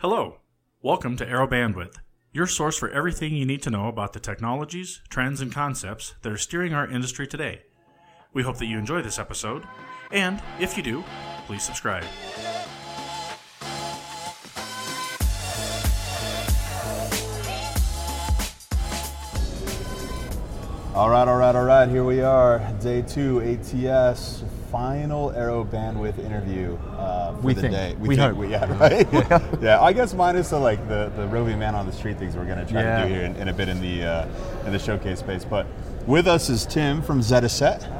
Hello. Welcome to Arrow Bandwidth, your source for everything you need to know about the technologies, trends, and concepts that are steering our industry today. We hope that you enjoy this episode, and if you do, please subscribe. All right, all right, all right. Here we are, day two, ATS, final Arrow Bandwidth interview uh, for We the think. day. We hope. yeah, right. yeah, I guess minus the like the the roving man on the street things we're gonna try Yeah. to do here in, in a bit in the uh, in the showcase space. But with us is Tim from Zetaset.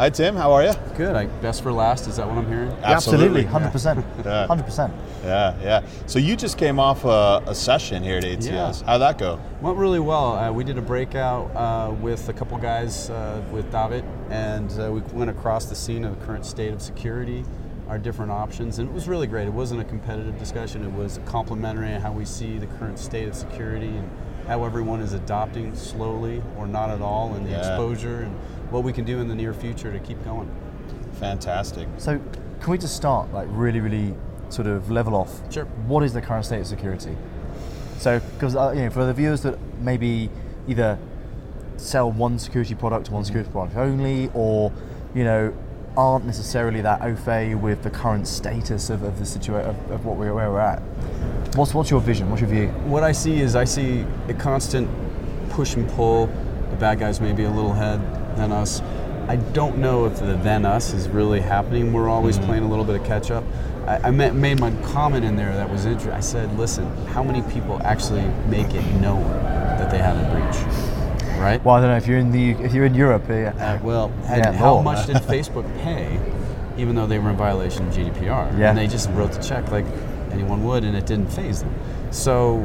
Hi, Tim. How are you? Good. I best for last. Is that what I'm hearing? Absolutely. hundred percent, Yeah. hundred percent. Yeah, yeah. So you just came off a, a session here at ATS. Yeah. How'd that go? Went really well. Uh, we did a breakout uh, with a couple guys uh, with David, and uh, we went across the scene of the current state of security, our different options, and it was really great. It wasn't a competitive discussion. It was complementary on how we see the current state of security and how everyone is adopting slowly or not at all, and the Yeah. exposure and what we can do in the near future to keep going. Fantastic. So, can we just start like really, really sort of level off? Sure. What is the current state of security? So, because uh, you know, for the viewers that maybe either sell one security product to one security product only, or you know, aren't necessarily that au fait with the current status of, of the situation of, of what we're where we're at. What's what's your vision? What's your view? What I see is I see a constant push and pull. The bad guys may be a little ahead than us. I don't know if the then us is really happening. We're always playing a little bit of catch up. I, I ma- made my comment in there that was interesting. I said, listen, how many people actually make it known that they have a breach? Right? Well, I don't know if you're in the if you're in Europe. Uh, Uh, well, and Yeah, how much did Facebook pay, even though they were in violation of GDPR? Yeah. And they just wrote the check like anyone would, and it didn't phase them. So,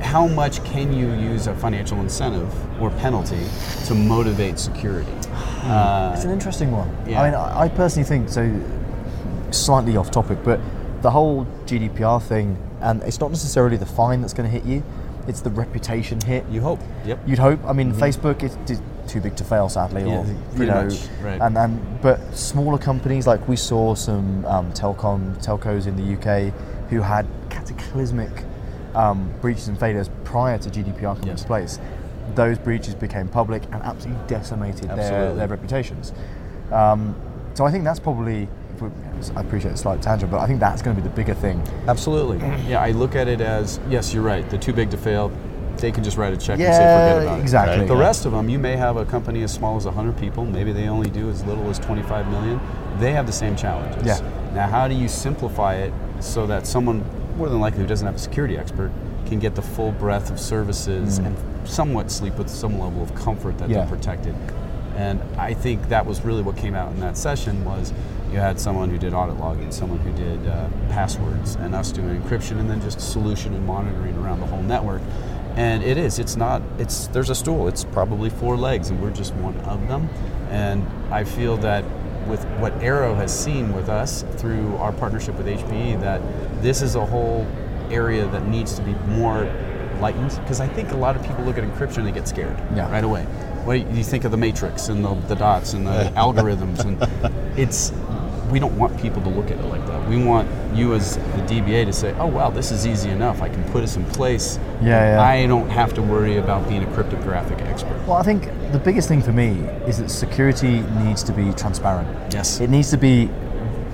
how much can you use a financial incentive or penalty to motivate security? Uh, It's an interesting one. yeah. I mean, I personally think so. Slightly off topic, but the whole GDPR thing, and it's not necessarily the fine that's going to hit you; it's the reputation hit. you hope. Yep. You'd hope. I mean, Facebook is too big to fail, sadly. Yeah, or, you pretty know, much, right. And and but smaller companies like we saw some um, telecom telcos in the UK who had cataclysmic um, breaches and failures prior to GDPR coming Yes. into place. Those breaches became public and absolutely decimated their, Absolutely. their reputations. Um, so I think that's probably. we- I appreciate a slight tangent, but I think that's going to be the bigger thing. Absolutely. Yeah, I look at it as yes, you're right. The too big to fail, they can just write a check and say forget about it. exactly. The rest of them, you may have a company as small as 100 people. Maybe they only do as little as 25 million. They have the same challenges. Yeah. Now, how do you simplify it so that someone, more than likely, who doesn't have a security expert, can get the full breadth of services and somewhat sleep with some level of comfort that Mm. Yeah. they're protected? And I think that was really what came out in that session was you had someone who did audit logging, someone who did uh, passwords, and us doing encryption, and then just solution and monitoring around the whole network. And it is, it's not, it's there's a stool. It's probably four legs, and we're just one of them. And I feel that with what Arrow has seen with us through our partnership with HPE, that this is a whole area that needs to be more lightened. Because I think a lot of people look at encryption and they get scared Yeah. right away. What do you think of the matrix and the, the dots and the algorithms, and it's we don't want people to look at it like that. We want you as the DBA to say, "Oh wow, this is easy enough. I can put this in place. Yeah, yeah. I don't have to worry about being a cryptographic expert." Well, I think the biggest thing for me is that security needs to be transparent. Yes. It needs to be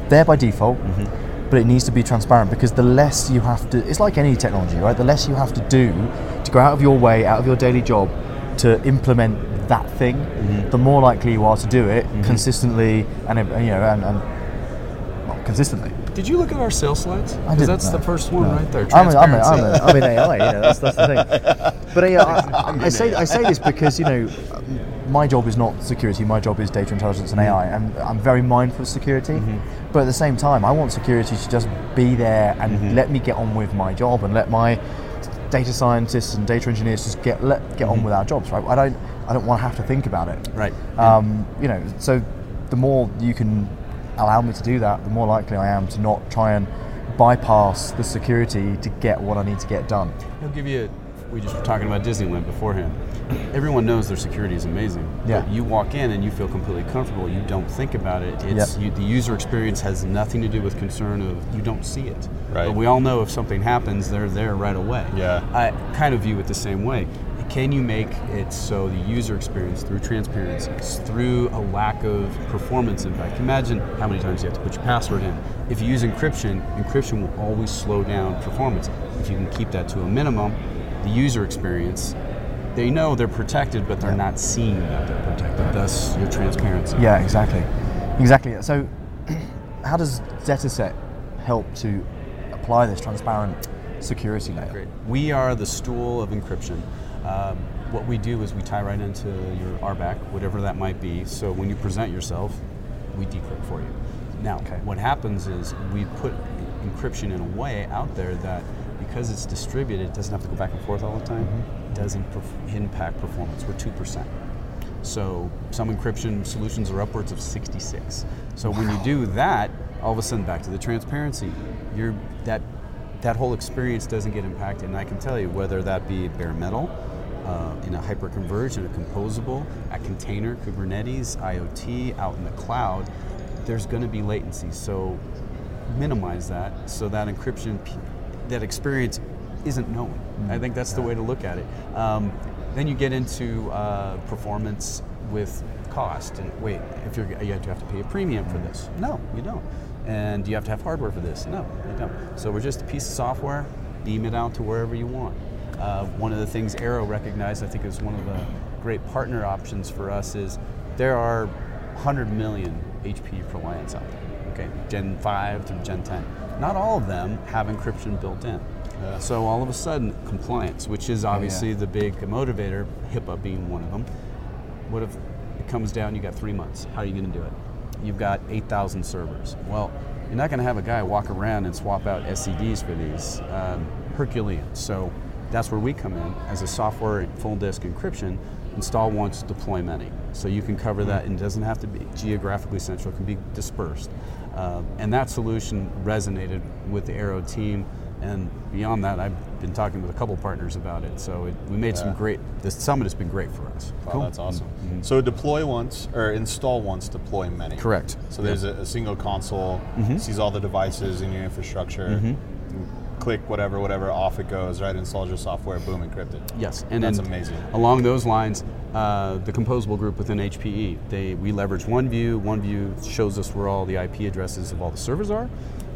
there by default, Mm-hmm. but it needs to be transparent because the less you have to, it's like any technology, right? The less you have to do to go out of your way, out of your daily job to implement that thing, Mm-hmm. the more likely you are to do it consistently and, you know, and, and consistently. Did you look at our sales slides? Because that's the first one No. right there. I'm, a, I'm, a. I'm, a, I'm in AI, you know, that's, that's the thing. But uh, I, I, say I say this because you know my job is not security. My job is data intelligence and AI, and I'm very mindful of security. But at the same time, I want security to just be there and let me get on with my job and let my data scientists and data engineers just get let get on with our jobs. Right? I don't I don't want to have to think about it. Right. Um, you know, so the more you can allow me to do that, the more likely I am to not try and bypass the security to get what I need to get done. He'll give you. A, We just were talking about Disneyland beforehand. everyone knows their security is amazing. Yeah. But you walk in and you feel completely comfortable. You don't think about it. It's Yep. you, the user experience has nothing to do with concern of you don't see it. Right. But we all know if something happens, they're there right away. Yeah. I kind of view it the same way. Can you make it so the user experience through transparency, through a lack of performance impact? Imagine how many times you have to put your password in. If you use encryption, encryption will always slow down performance. If you can keep that to a minimum, the user experience, they know they're protected, but they're not seeing that they're protected. Thus, your transparency. Yeah, exactly. Exactly. So, how does Zetaset help to apply this transparent security layer? Great. We are the stool of encryption. Um, what we do is we tie right into your RBAC, whatever that might be. So when you present yourself, we decrypt for you. Now, Okay. what happens is we put encryption in a way out there that because it's distributed, it doesn't have to go back and forth all the time. It doesn't perf- impact performance. We're two percent. So some encryption solutions are upwards of 66. So when you do that, all of a sudden back to the transparency, you're that that whole experience doesn't get impacted. And I can tell you whether that be bare metal, uh, in a hyperconverged, in a composable, a container, Kubernetes, IoT, out in the cloud, there's going to be latency. So minimize that so that encryption, that experience isn't known. I think that's the way to look at it. Um, then you get into uh, performance with cost. And wait, if you're you have to have to pay a premium for this? No, you don't. And do you have to have hardware for this? No, you don't. So we're just a piece of software. Beam it out to wherever you want. Uh, one of the things Arrow recognized, I think, is one of the great partner options for us is there are 100 million HP clients out there. Okay, Gen 5 to Gen 10. Not all of them have encryption built in. So all of a sudden, compliance, which is obviously the big motivator, HIPAA being one of them. What if it comes down? You got three months. How are you going to do it? You've got 8,000 servers. Well, you're not going to have a guy walk around and swap out SEDs for these. Um, Herculean. So that's where we come in as a software full disk encryption. Install once, deploy many. So you can cover that, and it doesn't have to be geographically central. It can be dispersed. Uh, and that solution resonated with the Arrow team. And beyond that, I've been talking with a couple partners about it. So it, we made some great. The summit has been great for us. Wow, that's awesome. Mm-hmm. So deploy once or install once, deploy many. Correct. So there's a, a single console, mm-hmm. sees all the devices in your infrastructure. you Click whatever, whatever, off it goes. Right, installs your software, boom, encrypted. Yes, and That's then amazing. Along those lines, uh, the composable group within HPE, they we leverage OneView. OneView shows us where all the IP addresses of all the servers are,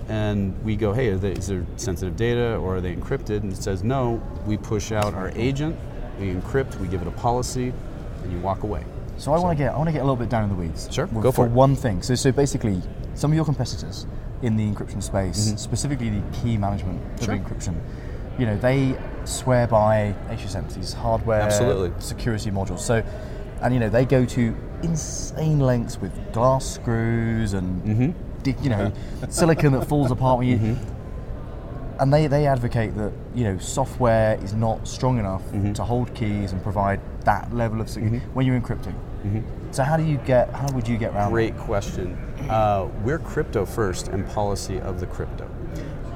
and we go, hey, are they, is there sensitive data or are they encrypted? And it says no. We push out our agent, we encrypt, we give it a policy, and you walk away. So I want to get I want to get a little bit down in the weeds. Sure, w- go for it. one thing. So so basically, some of your competitors in the encryption space, specifically the key management of Mm-hmm. Sure. encryption, you know, they swear by HSMs, these hardware Absolutely. security modules. So, and you know, they go to insane lengths with glass screws and Mm-hmm. you know silicon that falls apart when you. And they, they advocate that you know software is not strong enough Mm-hmm. to hold keys and provide that level of security when you're encrypting. So how do you get? How would you get around? Mm-hmm. Great question. Uh, we're crypto first and policy of the crypto.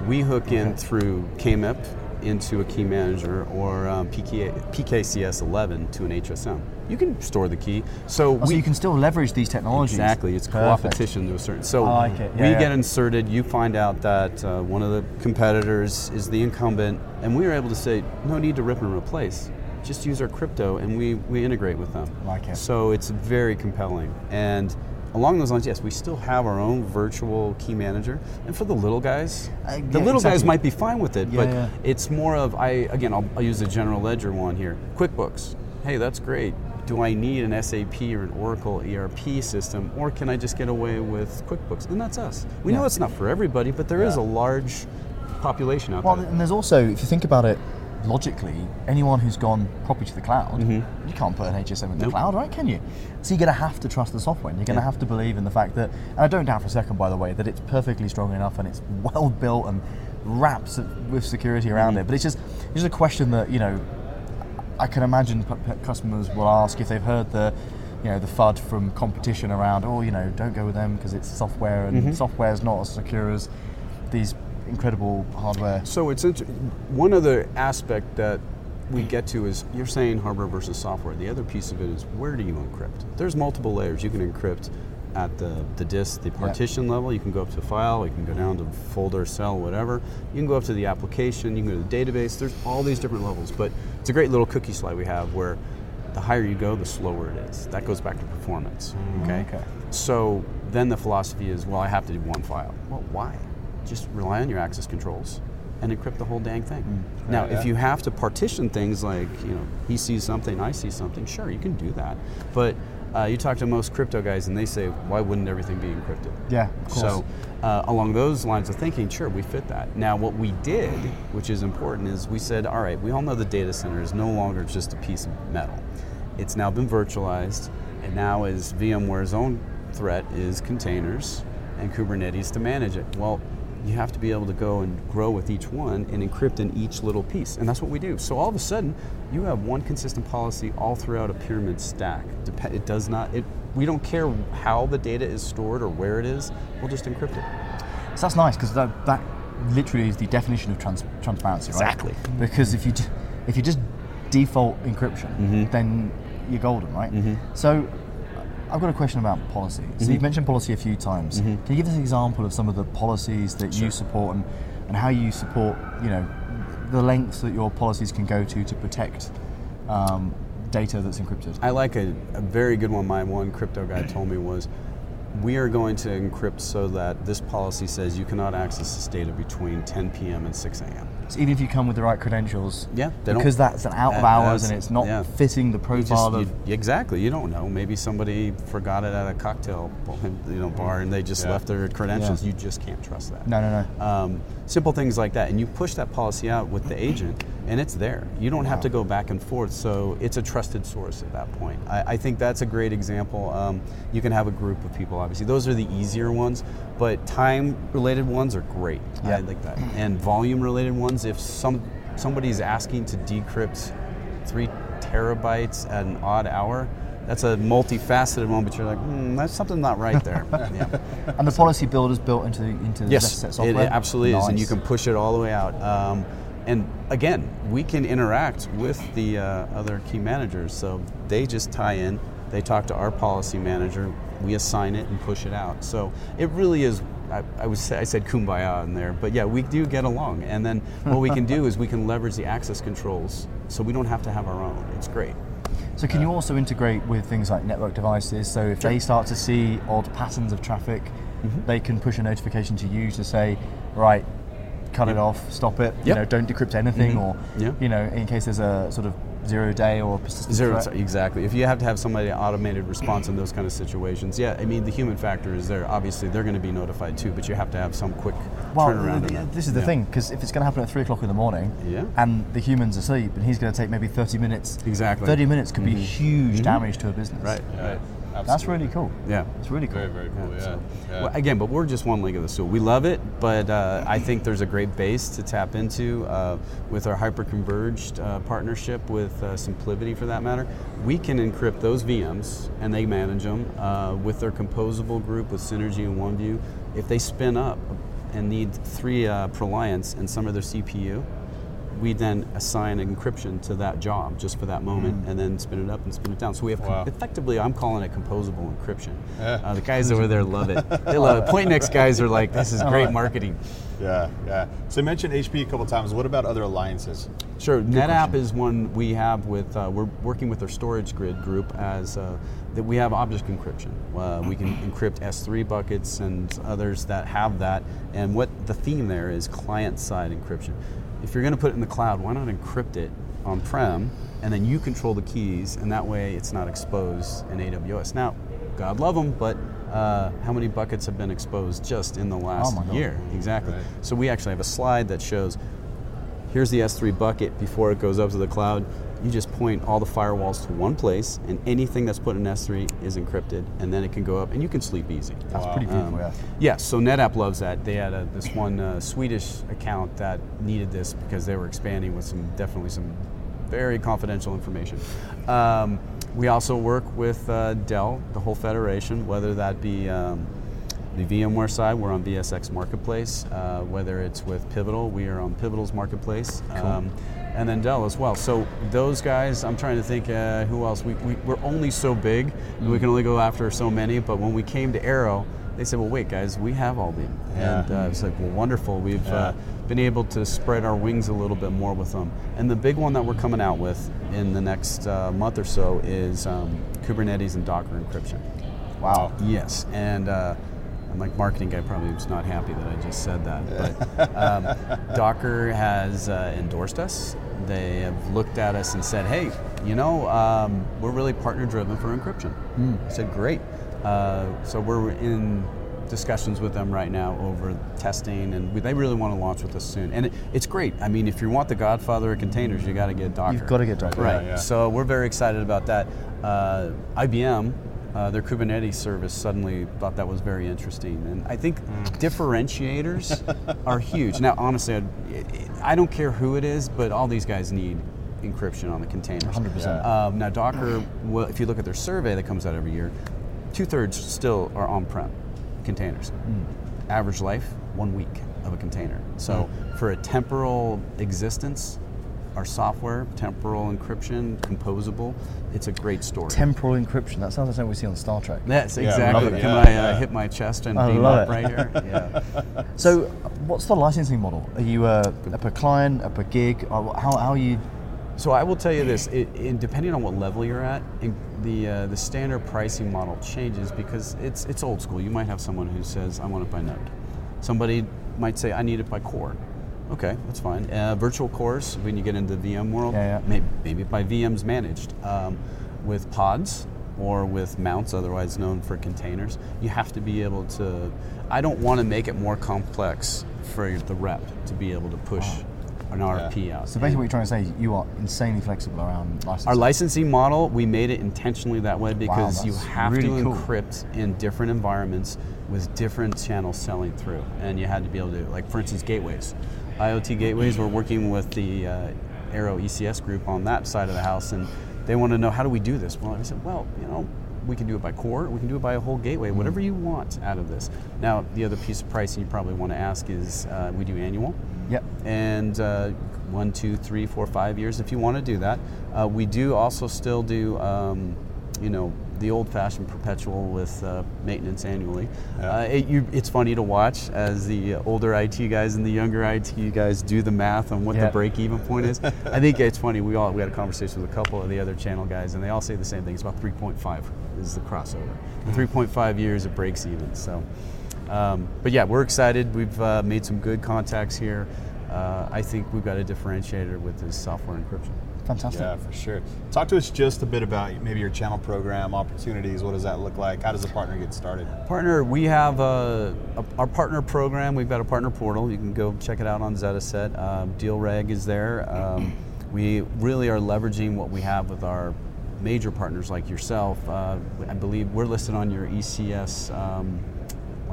We hook in through KMIP into a key manager or um, PK, PKCS 11 to an HSM. You can store the key. So? Oh, so you can still leverage these technologies. Exactly, it's Perfect. co-opetition to a certain. So like. Yeah, we yeah. get inserted. You find out that uh, one of the competitors is the incumbent, and we are able to say, no need to rip and replace. Just use our crypto, and we we integrate with them. Like it. So it's very compelling. And along those lines, yes, we still have our own virtual key manager. And for the little guys, Uh, the yeah, little guys might be fine with it, Yeah, but yeah. it's more of I again. I'll, I'll use the general ledger one here. QuickBooks. Hey, that's great. Do I need an SAP or an Oracle ERP system, or can I just get away with QuickBooks? And that's us. We know it's not for everybody, but there is a large population out Well, there. and there's also, if you think about it logically, anyone who's gone properly to the cloud, you can't put an HSM in the Mm-hmm. Nope. cloud, right? Can you? So you're going to have to trust the software. and You're going to Yeah. have to believe in the fact that, and I don't doubt for a second, by the way, that it's perfectly strong enough and it's well built and wraps with security around Mm-hmm. it. But it's just, it's just a question that you know, I can imagine p- p- customers will ask if they've heard the. You know the FUD from competition around. Oh, you know, don't go with them because it's software, and Mm-hmm. software is not as secure as these incredible hardware. So it's inter- one other aspect that we get to is you're saying hardware versus software. The other piece of it is where do you encrypt? There's multiple layers. You can encrypt at the, the disk, the partition level. You can go up to file. You can go down to folder, cell, whatever. You can go up to the application. You can go to the database. There's all these different levels. But it's a great little cookie slide we have where the higher you go, the slower it is. That goes back to performance. Okay. Mm, okay. So then the philosophy is, well, I have to do one file. Well, why? Just rely on your access controls and encrypt the whole dang thing. Now, Yeah, if you have to partition things like, you know, he sees something, I see something, sure, you can do that. But uh, you talk to most crypto guys and they say, why wouldn't everything be encrypted? Yeah, of course. So, uh, along those lines of thinking, sure, we fit that. Now, what we did, which is important, is we said, all right, we all know the data center is no longer just a piece of metal. It's now been virtualized, and now is VMware's own threat is containers and Kubernetes to manage it. Well, you have to be able to go and grow with each one and encrypt in each little piece, and that's what we do. So all of a sudden, you have one consistent policy all throughout a pyramid stack. It does not. It, we don't care how the data is stored or where it is. We'll just encrypt it. So that's nice because that, that literally is the definition of trans- transparency, right? Exactly. Because if you if you just default encryption, Mm-hmm. then you're golden, right? So I've got a question about policy. So Mm-hmm. you've mentioned policy a few times. Can you give us an example of some of the policies that you support and, and how you support, you know, the lengths that your policies can go to to protect um, data that's encrypted? I like a, a very good one. My one crypto guy told me was, we are going to encrypt so that this policy says you cannot access this data between 10 p.m. and 6 a.m. So even if you come with the right credentials, Yeah, they don't- because that's an out of hours and it's not yeah. fitting the You just- profile of you- exactly. You don't know. Maybe somebody forgot it at a cocktail, you know, bar, and they just Yeah. left their credentials. Yeah. You just can't trust that. No, no, no. Um, simple things like that, and you push that policy out with the agent, and it's there. You don't have to go back and forth, so it's a trusted source at that point. I, I think that's a great example. Um, you can have a group of people, obviously. Those are the easier ones, but time-related ones are great. I like that. And volume-related ones, if some somebody's asking to decrypt three terabytes at an odd hour. That's a multifaceted one, but you're like, hmm, that's something not right there. yeah. And the policy builder is built into the into the Yes, set it, software. it absolutely is, and you can push it all the way out. Um, and again, we can interact with the uh, other key managers, so they just tie in. They talk to our policy manager. We assign it and push it out. So it really is. I, I was I said kumbaya in there, but yeah, we do get along. And then what we can do is we can leverage the access controls, so we don't have to have our own. It's great. So can you also integrate with things like network devices? So if they start to see odd patterns of traffic, Mm-hmm. they can push a notification to you to say, right, cut it off, stop it. You know, don't decrypt anything, mm-hmm. or Yeah. you know, in case there's a sort of zero day or persistent Zero, threat. exactly. If you have to have somebody automated response in those kind of situations, yeah, I mean the human factor is there. Obviously, they're going to be notified too, but you have to have some quick Well, turnaround. th- this is the Yeah. thing because if it's going to happen at three o'clock in the morning, Yeah. and the human's asleep, and he's going to take maybe thirty minutes. Exactly. Thirty minutes could be mm-hmm. huge mm-hmm. damage to a business. Right. Yeah, Right. That's really cool. Yeah. It's really cool. Very, very cool. Yeah. so- yeah. Well, again, but we're just one leg of the stool. We love it, but uh, I think there's a great base to tap into uh, with our hyper-converged uh, partnership with uh, SimpliVity, for that matter. We can encrypt those VMs, and they manage them uh, with their composable group with Synergy and OneView. If they spin up and need three uh, ProLiants and some of their CPU, we then assign encryption to that job just for that moment and then spin it up and spin it down. So we have Wow. effectively, I'm calling it composable encryption. Yeah. Uh, the guys over there love it. They love it. Pointnext guys are like, this is great marketing. yeah, yeah. So you mentioned HP a couple times. What about other alliances? Sure. NetApp is one we have with, uh, we're working with our storage grid group as uh, that we have object encryption. Uh, we can encrypt S3 buckets and others that have that. And what the theme there is client side encryption. If you're going to put it in the cloud, why not encrypt it on prem and then you control the keys and that way it's not exposed in AWS. Now, God love them, but uh, how many buckets have been exposed just in the last God. year? Exactly. Right. So we actually have a slide that shows here's the S3 bucket before it goes up to the cloud. You just point all the firewalls to one place, and anything that's put in S3 is encrypted, and then it can go up, and you can sleep easy. That's Wow. pretty beautiful. Um, yeah. Yes, so NetApp loves that. They had a, this one uh, Swedish account that needed this because they were expanding with some definitely some very confidential information. Um, we also work with uh, Dell, the whole federation, whether that be um, the VMware side, we're on VSX Marketplace. Uh, whether it's with Pivotal, we are on Pivotal's Marketplace. Um, and then Dell as well. So those guys, I'm trying to think uh, who else. We, we, we're only so big, and we can only go after so many. But when we came to Arrow, they said, well, wait, guys, we have all these. Yeah. And uh, it's like, well, wonderful. We've uh, been able to spread our wings a little bit more with them. And the big one that we're coming out with in the next uh, month or so is um, Kubernetes and Docker encryption. Wow. Yes, and I'm like marketing guy probably was not happy that I just said that. But um, Docker has uh, endorsed us. They have looked at us and said, "Hey, you know, um, we're really partner driven for encryption." I said, "Great." Uh, so we're in discussions with them right now over testing, and we, they really want to launch with us soon. And it, it's great. I mean, if you want the Godfather of containers, you got to get Docker. You've gotta get Docker. Right. Yeah, yeah. So we're very excited about that. Uh, IBM, uh, their Kubernetes service, suddenly thought that was very interesting, and I think differentiators are huge. Now, honestly, I'd- I don't care who it is, but all these guys need encryption on the containers. 100%. Um, now, Docker, well, if you look at their survey that comes out every year, two thirds still are on-prem containers. Average life, one week of a container. So, for a temporal existence, our software, temporal encryption, composable, it's a great story. Temporal encryption. That sounds like something we see on Star Trek. That's Yeah, exactly. love it. Can Yeah, I uh, yeah. hit my chest and I beam love up it. right here? Yeah. So, what's the licensing model? Are you a, a per client, a per gig? Or how, how are you? So I will tell you this: it, it, depending on what level you're at, in the uh, the standard pricing model changes because it's it's old school. You might have someone who says, "I want it by node." Somebody might say, "I need it by core." Okay, that's fine. Uh, virtual cores, when you get into the VM world, Yeah, yeah. Maybe, maybe by VMs managed. Um, with pods or with mounts, otherwise known for containers, you have to be able to. I don't want to make it more complex for the rep to be able to push an RFP out. So basically, what you're trying to say is you are insanely flexible around licensing. Our licensing model, we made it intentionally that way because you have really to cool. encrypt in different environments with different channels selling through. And you had to be able to, like for instance, gateways. IoT gateways, we're working with the uh, Arrow ECS group on that side of the house, and they want to know how do we do this? Well, I said, well, you know, we can do it by core, we can do it by a whole gateway, Mm-hmm. whatever you want out of this. Now, the other piece of pricing you probably want to ask is uh, we do annual Yep. and uh, one, two, three, four, five years if you want to do that. Uh, we do also still do, um, you know, the old-fashioned perpetual with uh, maintenance annually. Yeah. Uh, it, you, it's funny to watch as the older IT guys and the younger IT guys do the math on what Yeah. the break-even point is. I think it's funny. We all we had a conversation with a couple of the other channel guys, and they all say the same thing. It's about 3.5 is the crossover. 3.5 years it breaks even. So. Um, but yeah, we're excited. We've uh, made some good contacts here. Uh, I think we've got a differentiator with this software encryption. Fantastic. Yeah, for sure. Talk to us just a bit about maybe your channel program opportunities. What does that look like? How does a partner get started? Partner, we have a, a- our partner program. We've got a partner portal. You can go check it out on Zetaset. Um, DealReg is there. Um, we really are leveraging what we have with our major partners like yourself. Uh, I believe we're listed on your ECS. Um,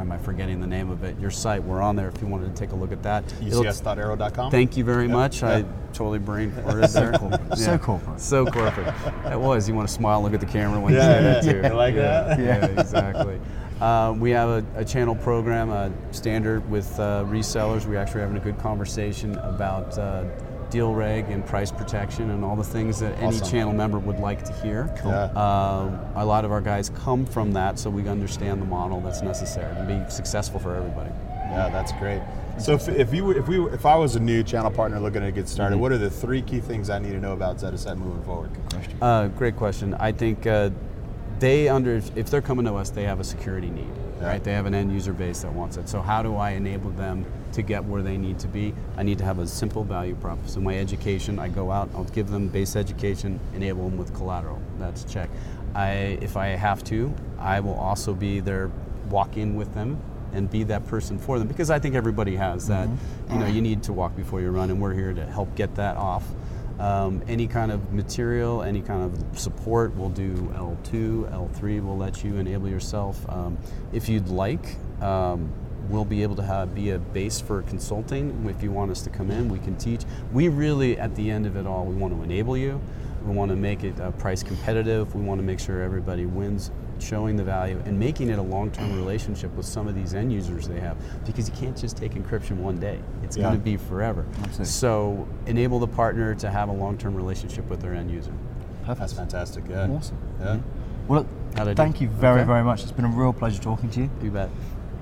am I forgetting the name of it? Your site. We're on there if you wanted to take a look at that. ECS.arrow.com? Thank you very much. I totally brain farted there. So corporate. So corporate. It was. You want to smile, and look at the camera when Yeah, you say yeah. that too. You like that? Yeah, exactly. Uh, we have a, a channel program, a standard with uh, resellers. We're actually having a good conversation about uh, deal reg and price protection and all the things that any channel member would like to hear. Cool. Yeah. Uh, a lot of our guys come from that, so we understand the model that's necessary to be successful for everybody. Yeah, that's great. So if, if you if we if I was a new channel partner looking to get started, what are the three key things I need to know about Zetaset moving forward? good Uh, great question. I think uh, they under if they're coming to us, they have a security need, Yeah. right? They have an end user base that wants it. So how do I enable them to get where they need to be? I need to have a simple value prop. So my education, I go out, I'll give them base education, enable them with collateral. That's check. I if I have to, I will also be there, walk in with them. And be that person for them because I think everybody has that. Mm-hmm. You know, you need to walk before you run, and we're here to help get that off. Um, any kind of material, any kind of support, we'll do L2, L3, we'll let you enable yourself. Um, if you'd like, um, we'll be able to have, be a base for consulting. If you want us to come in, we can teach. We really, at the end of it all, we want to enable you. We want to make it uh, price competitive. We want to make sure everybody wins. Showing the value, and making it a long-term relationship with some of these end users they have. Because you can't just take encryption one day; it's Yeah. going to be forever. Absolutely. So enable the partner to have a long-term relationship with their end user. That's fantastic. Yeah. Awesome. Yeah. Well, look, How'd do? thank you very, Okay. very much. It's been a real pleasure talking to you. You bet.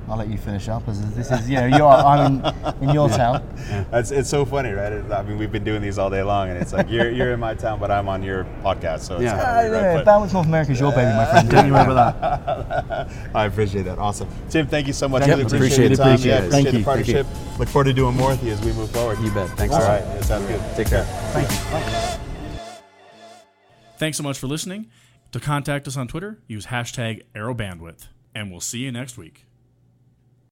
I'll let you finish up, as this is, you know, you're, I'm in, in your town. That's it's so funny, right? It- I mean, we've been doing these all day long, and it's like you're you're in my town, but I'm on your podcast, so it's Yeah. kinda Uh, right? yeah, But- Bandwidth North America is your baby, my friend. Don't you worry about that. I appreciate that. Awesome, Tim. Thank you so much. Thank really you. appreciate, Appreciate the it. time. Appreciate yeah, it. appreciate Thank the you. partnership. Thank Look forward to doing more with you as we move forward. You bet. Thanks. All sir. right, it sounds good. Take care. Thank you. Thank you. Thanks so much for listening. To contact us on Twitter, use hashtag ArrowBandwidth, and we'll see you next week.